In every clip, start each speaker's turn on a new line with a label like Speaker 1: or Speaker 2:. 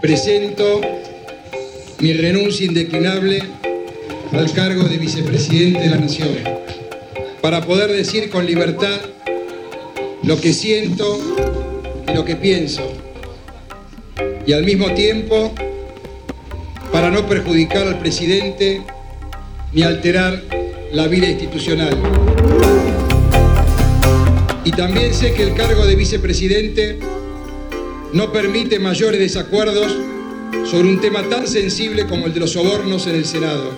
Speaker 1: presento mi renuncia indeclinable al cargo de vicepresidente de la Nación, para poder decir con libertad lo que siento y lo que pienso, y al mismo tiempo para no perjudicar al presidente ni alterar la vida institucional. Y también sé que el cargo de vicepresidente no permite mayores desacuerdos sobre un tema tan sensible como el de los sobornos en el Senado.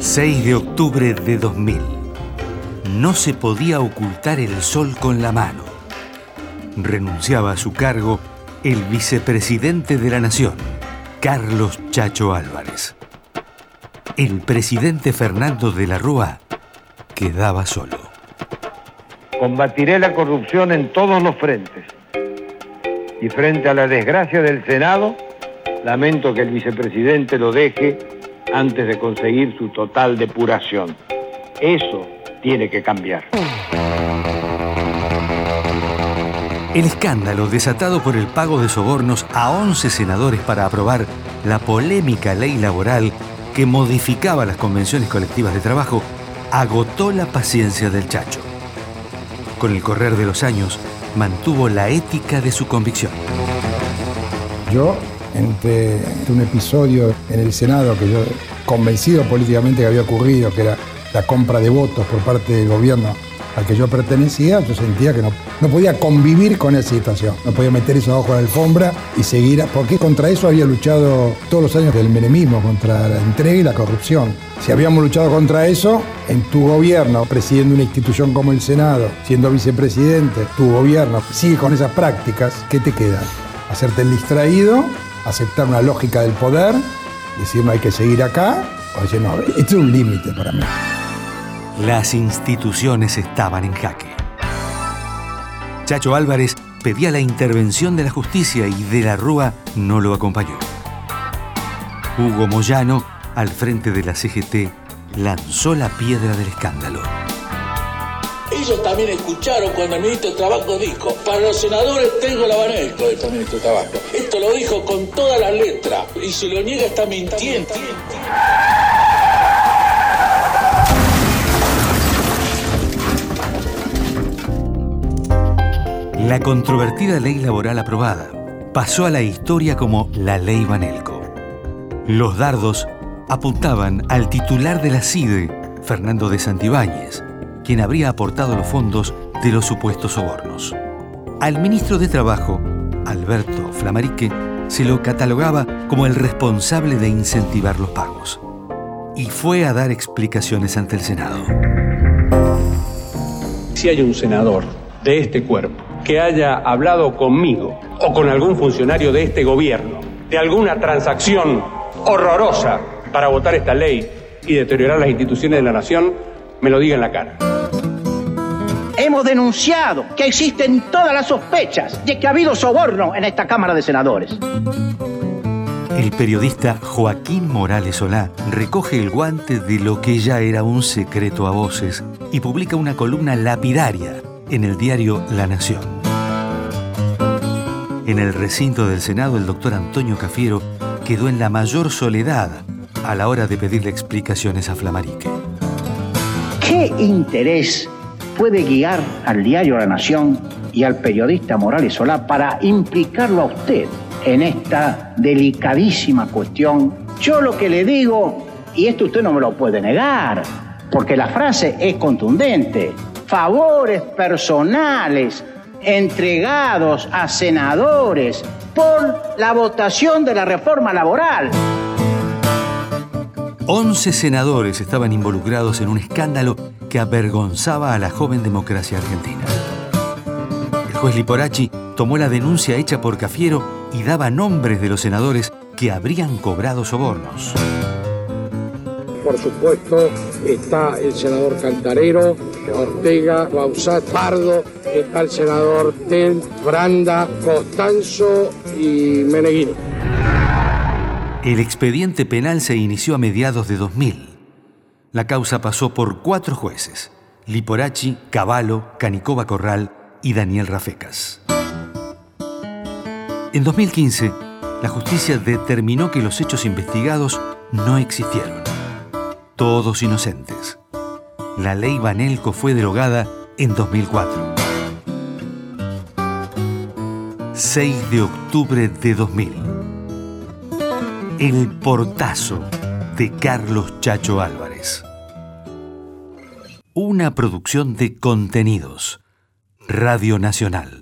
Speaker 2: 6 de octubre de 2000. No se podía ocultar el sol con la mano. Renunciaba a su cargo el vicepresidente de la Nación, Carlos Chacho Álvarez. El presidente Fernando de la Rúa quedaba solo.
Speaker 3: Combatiré la corrupción en todos los frentes y frente a la desgracia del Senado, lamento que el vicepresidente lo deje antes de conseguir su total depuración. Eso tiene que cambiar.
Speaker 2: El escándalo desatado por el pago de sobornos a 11 senadores para aprobar la polémica ley laboral que modificaba las convenciones colectivas de trabajo agotó la paciencia del Chacho. Con el correr de los años, mantuvo la ética de su convicción.
Speaker 4: Yo, entre un episodio en el Senado que yo, convencido políticamente que había ocurrido, que era la compra de votos por parte del gobierno al que yo pertenecía, yo sentía que no, no podía convivir con esa situación. No podía meter eso abajo de la alfombra y seguir, porque contra eso había luchado todos los años del menemismo, contra la entrega y la corrupción. Si habíamos luchado contra eso, en tu gobierno, presidiendo una institución como el Senado, siendo vicepresidente, tu gobierno sigue con esas prácticas, ¿qué te queda? Hacerte el distraído, aceptar una lógica del poder, decir no hay que seguir acá, o decir no, esto es un límite para mí.
Speaker 2: Las instituciones estaban en jaque. Chacho Álvarez pedía la intervención de la justicia y de la Rúa no lo acompañó. Hugo Moyano, al frente de la CGT, lanzó la piedra del escándalo.
Speaker 5: Ellos también escucharon cuando el ministro de Trabajo dijo, para los senadores tengo la Banesco, dijo el ministro de Trabajo. Esto lo dijo con toda la letra y si lo niega está mintiendo.
Speaker 2: La controvertida ley laboral aprobada pasó a la historia como la ley Banelco. Los dardos apuntaban al titular de la CIDE, Fernando de Santibáñez, quien habría aportado los fondos de los supuestos sobornos. Al ministro de Trabajo, Alberto Flamarique, se lo catalogaba como el responsable de incentivar los pagos. Y fue a dar explicaciones ante el Senado.
Speaker 6: Si hay un senador de este cuerpo que haya hablado conmigo o con algún funcionario de este gobierno de alguna transacción horrorosa para votar esta ley y deteriorar las instituciones de la nación, me lo diga en la cara.
Speaker 7: Hemos denunciado que existen todas las sospechas de que ha habido soborno en esta Cámara de Senadores.
Speaker 2: El periodista Joaquín Morales Solá recoge el guante de lo que ya era un secreto a voces y publica una columna lapidaria en el diario La Nación. En el recinto del Senado, el doctor Antonio Cafiero quedó en la mayor soledad a la hora de pedirle explicaciones a Flamarique.
Speaker 7: ¿Qué interés puede guiar al diario La Nación y al periodista Morales Solá para implicarlo a usted en esta delicadísima cuestión? Yo lo que le digo, y esto usted no me lo puede negar, porque la frase es contundente, favores personales entregados a senadores por la votación de la reforma laboral.
Speaker 2: 11 senadores estaban involucrados en un escándalo que avergonzaba a la joven democracia argentina. El juez Liporachi tomó la denuncia hecha por Cafiero y daba nombres de los senadores que habrían cobrado sobornos
Speaker 8: por supuesto, está el senador Cantarero, Ortega, Bausat, Pardo, está el senador Tel, Branda, Costanzo y Meneghini.
Speaker 2: El expediente penal se inició a mediados de 2000. La causa pasó por cuatro jueces, Liporachi, Cavallo, Canicova Corral y Daniel Rafecas. En 2015, la justicia determinó que los hechos investigados no existieron. Todos inocentes. La ley Banelco fue derogada en 2004. 6 de octubre de 2000. El portazo de Carlos Chacho Álvarez. Una producción de contenidos. Radio Nacional.